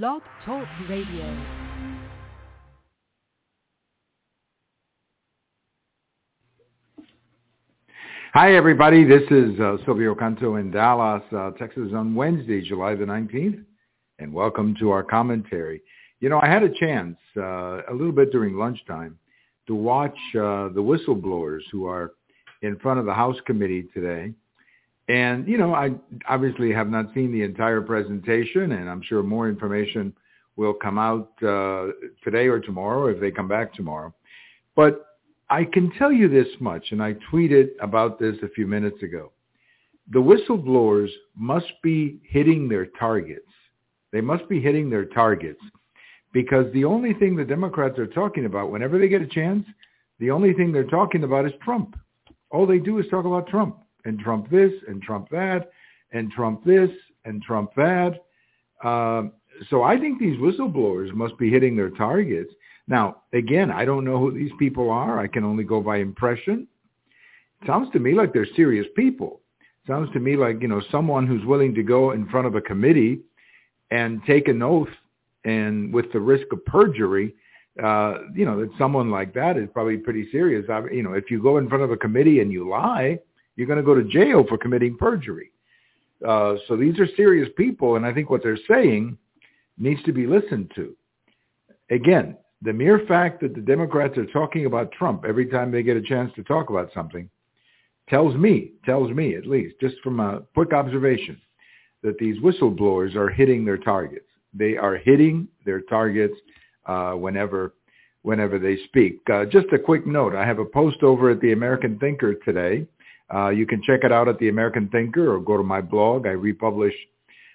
Blog Talk Radio. Hi, everybody. This is uh, Silvio Canto in Dallas, uh, Texas on Wednesday, July the 19th, and welcome to our commentary. You know, I had a chance uh, a little bit during lunchtime to watch uh, the whistleblowers who are in front of the House committee today. And, you know, I obviously have not seen the entire presentation, and I'm sure more information will come out uh, today or tomorrow if they come back tomorrow. But I can tell you this much, and I tweeted about this a few minutes ago. The whistleblowers must be hitting their targets. They must be hitting their targets because the only thing the Democrats are talking about whenever they get a chance, the only thing they're talking about is Trump. All they do is talk about Trump and Trump this and Trump that and Trump this and Trump that. Uh, so I think these whistleblowers must be hitting their targets. Now, again, I don't know who these people are. I can only go by impression. It sounds to me like they're serious people. It sounds to me like, you know, someone who's willing to go in front of a committee and take an oath and with the risk of perjury, uh, you know, that someone like that is probably pretty serious. I, you know, if you go in front of a committee and you lie, you're going to go to jail for committing perjury. Uh, so these are serious people, and I think what they're saying needs to be listened to. Again, the mere fact that the Democrats are talking about Trump every time they get a chance to talk about something tells me, tells me at least, just from a quick observation, that these whistleblowers are hitting their targets. They are hitting their targets uh, whenever whenever they speak. Uh, just a quick note, I have a post over at the American Thinker today. Uh, you can check it out at the American Thinker or go to my blog. I republish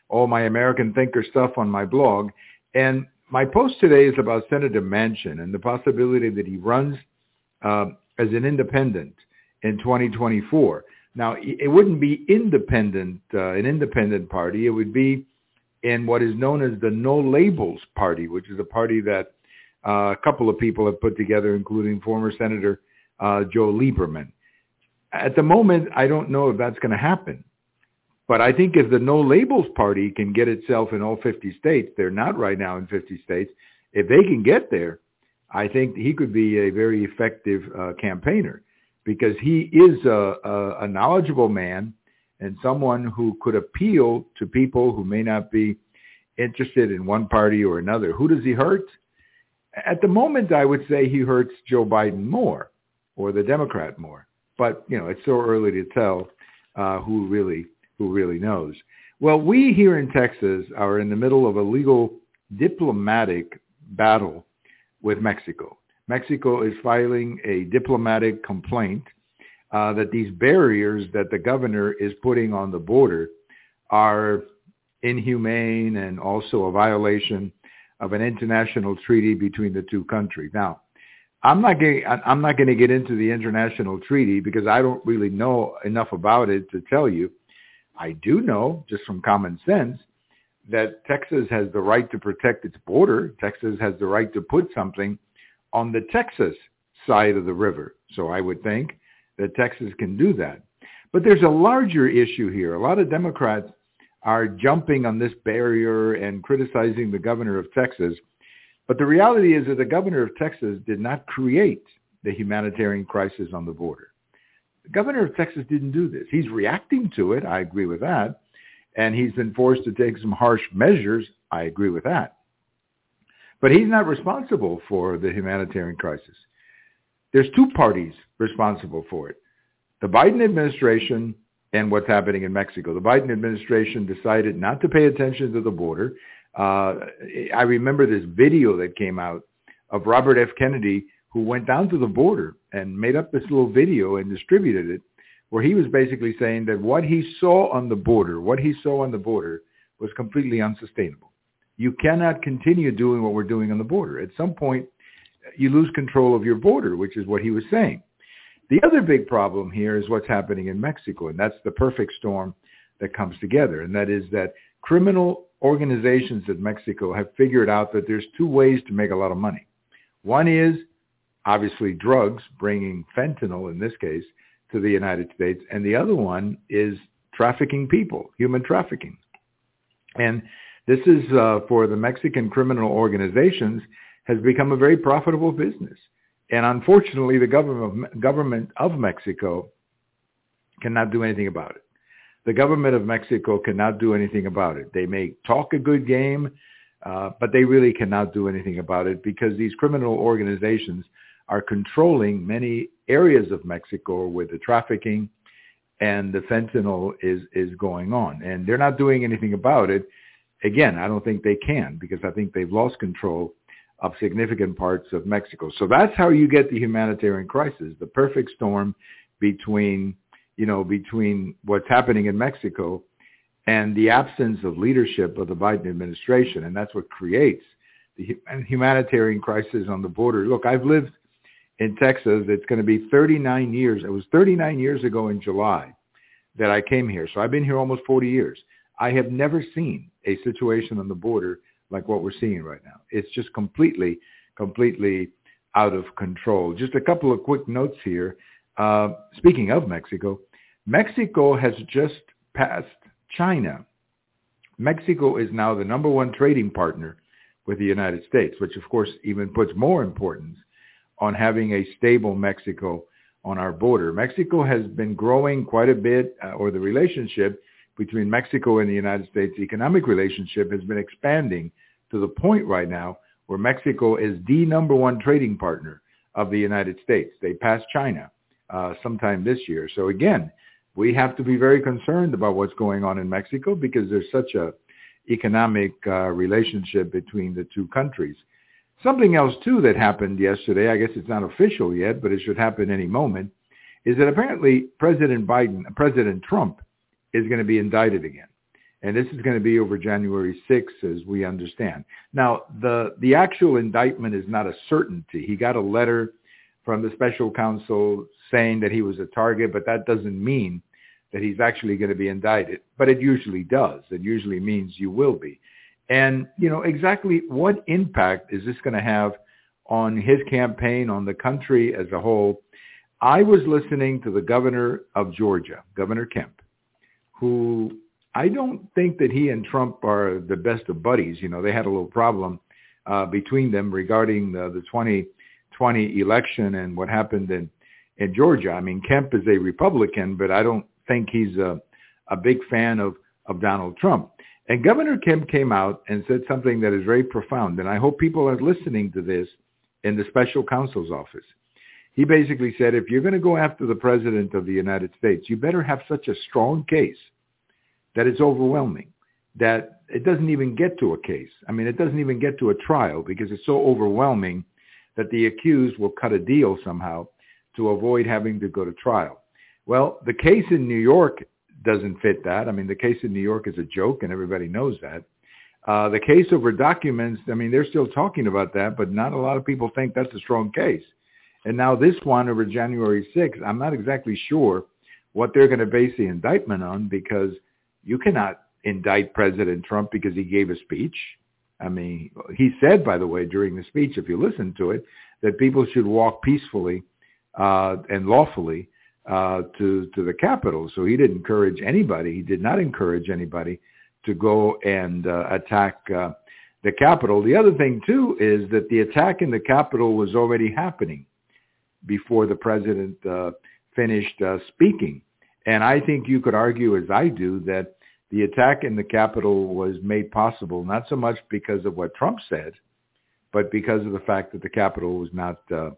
all my American Thinker stuff on my blog. And my post today is about Senator Manchin and the possibility that he runs uh, as an independent in 2024. Now, it wouldn't be independent, uh, an independent party. It would be in what is known as the No Labels Party, which is a party that uh, a couple of people have put together, including former Senator uh, Joe Lieberman. At the moment, I don't know if that's going to happen. But I think if the No Labels Party can get itself in all 50 states, they're not right now in 50 states, if they can get there, I think he could be a very effective uh, campaigner because he is a, a, a knowledgeable man and someone who could appeal to people who may not be interested in one party or another. Who does he hurt? At the moment, I would say he hurts Joe Biden more or the Democrat more. But, you know, it's so early to tell uh, who really who really knows. Well, we here in Texas are in the middle of a legal diplomatic battle with Mexico. Mexico is filing a diplomatic complaint uh, that these barriers that the governor is putting on the border are inhumane and also a violation of an international treaty between the two countries. Now, I'm not getting, I'm not going to get into the international treaty because I don't really know enough about it to tell you. I do know, just from common sense, that Texas has the right to protect its border. Texas has the right to put something on the Texas side of the river. So I would think that Texas can do that. But there's a larger issue here. A lot of Democrats are jumping on this barrier and criticizing the governor of Texas. But the reality is that the governor of Texas did not create the humanitarian crisis on the border. The governor of Texas didn't do this. He's reacting to it. I agree with that. And he's been forced to take some harsh measures. I agree with that. But he's not responsible for the humanitarian crisis. There's two parties responsible for it. The Biden administration and what's happening in Mexico. The Biden administration decided not to pay attention to the border. Uh, I remember this video that came out of Robert F. Kennedy who went down to the border and made up this little video and distributed it where he was basically saying that what he saw on the border, what he saw on the border was completely unsustainable. You cannot continue doing what we're doing on the border. At some point, you lose control of your border, which is what he was saying. The other big problem here is what's happening in Mexico, and that's the perfect storm that comes together, and that is that criminal organizations in Mexico have figured out that there's two ways to make a lot of money. One is obviously drugs, bringing fentanyl in this case to the United States, and the other one is trafficking people, human trafficking. And This is uh, for the Mexican criminal organizations has become a very profitable business. And unfortunately, the government government of Mexico cannot do anything about it. The government of Mexico cannot do anything about it. They may talk a good game, uh, but they really cannot do anything about it because these criminal organizations are controlling many areas of Mexico where the trafficking and the fentanyl is, is going on. And they're not doing anything about it. Again, I don't think they can because I think they've lost control of significant parts of Mexico. So that's how you get the humanitarian crisis, the perfect storm between, you know, between what's happening in Mexico and the absence of leadership of the Biden administration. And that's what creates the humanitarian crisis on the border. Look, I've lived in Texas. It's going to be 39 years. It was 39 years ago in July that I came here. So I've been here almost 40 years. I have never seen a situation on the border like what we're seeing right now. It's just completely, completely out of control. Just a couple of quick notes here. Uh, speaking of Mexico, Mexico has just passed China. Mexico is now the number one trading partner with the United States, which of course even puts more importance on having a stable Mexico on our border. Mexico has been growing quite a bit, uh, or the relationship between Mexico and the United States, economic relationship has been expanding to the point right now where Mexico is the number one trading partner of the United States. They passed China uh, sometime this year. So again, we have to be very concerned about what's going on in Mexico because there's such a economic uh, relationship between the two countries. Something else too that happened yesterday, I guess it's not official yet, but it should happen any moment, is that apparently President Biden, President Trump is going to be indicted again. And this is going to be over January 6th, as we understand. Now, the, the actual indictment is not a certainty. He got a letter from the special counsel saying that he was a target, but that doesn't mean that he's actually going to be indicted. But it usually does. It usually means you will be. And, you know, exactly what impact is this going to have on his campaign, on the country as a whole? I was listening to the governor of Georgia, Governor Kemp, who I don't think that he and Trump are the best of buddies. You know, they had a little problem uh, between them regarding the, the 2020 election and what happened in, in Georgia. I mean, Kemp is a Republican, but I don't think he's a, a big fan of, of Donald Trump. And Governor Kemp came out and said something that is very profound, and I hope people are listening to this in the special counsel's office. He basically said, if you're going to go after the president of the United States, you better have such a strong case that it's overwhelming, that it doesn't even get to a case. I mean, it doesn't even get to a trial because it's so overwhelming that the accused will cut a deal somehow to avoid having to go to trial. Well, the case in New York doesn't fit that. I mean, the case in New York is a joke, and everybody knows that. Uh, the case over documents, I mean, they're still talking about that, but not a lot of people think that's a strong case. And now this one over January 6th, I'm not exactly sure what they're going to base the indictment on because you cannot indict President Trump because he gave a speech. I mean, he said, by the way, during the speech, if you listen to it, that people should walk peacefully uh, and lawfully uh, to to the Capitol. So he didn't encourage anybody. He did not encourage anybody to go and uh, attack uh, the Capitol. The other thing too is that the attack in the Capitol was already happening before the president uh, finished uh, speaking. And I think you could argue, as I do, that the attack in the Capitol was made possible not so much because of what Trump said, but because of the fact that the Capitol was not uh,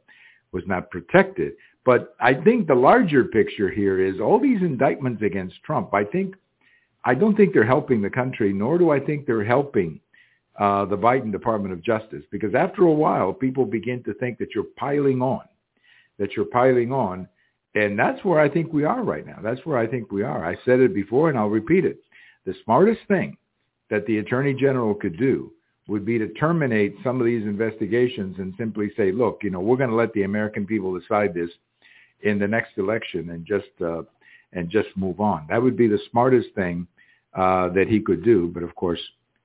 was not protected. But I think the larger picture here is all these indictments against Trump. I think I don't think they're helping the country, nor do I think they're helping uh, the Biden Department of Justice, because after a while, people begin to think that you're piling on, that you're piling on, and that's where I think we are right now. That's where I think we are. I said it before, and I'll repeat it. The smartest thing that the Attorney General could do would be to terminate some of these investigations and simply say, look, you know, we're going to let the American people decide this in the next election and just uh, and just move on. That would be the smartest thing uh, that he could do. But of course,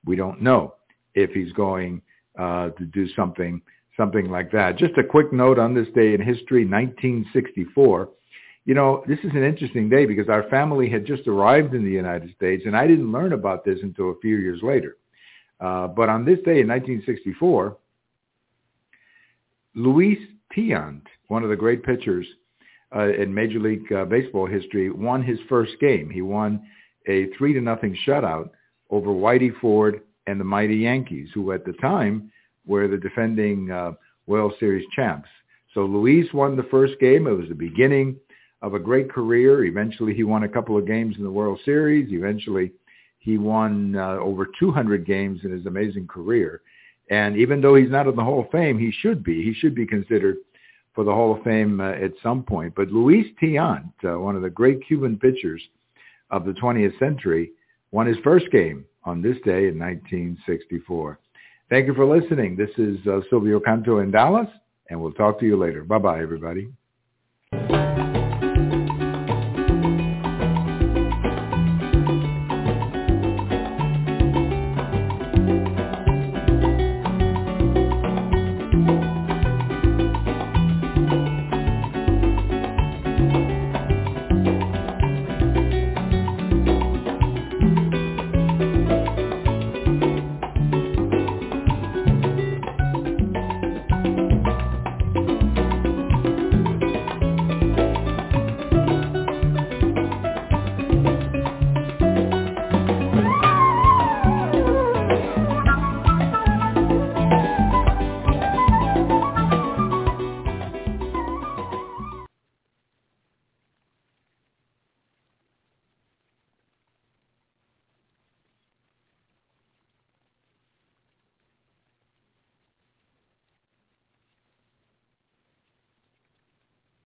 we don't know if he's going uh, to do something something like that. Just a quick note on this day in history, 1964. You know, this is an interesting day because our family had just arrived in the United States, and I didn't learn about this until a few years later. Uh, but on this day in 1964, Luis Tiant, one of the great pitchers uh, in Major League uh, Baseball history, won his first game. He won a three to nothing shutout over Whitey Ford and the mighty Yankees, who at the time were the defending uh, World Series champs. So Luis won the first game. It was the beginning of a great career. Eventually, he won a couple of games in the World Series. Eventually, he won uh, over 200 games in his amazing career. And even though he's not in the Hall of Fame, he should be. He should be considered for the Hall of Fame uh, at some point. But Luis Tiant, uh, one of the great Cuban pitchers of the 20th century, won his first game on this day in 1964. Thank you for listening. This is uh, Silvio Canto in Dallas, and we'll talk to you later. Bye-bye, everybody.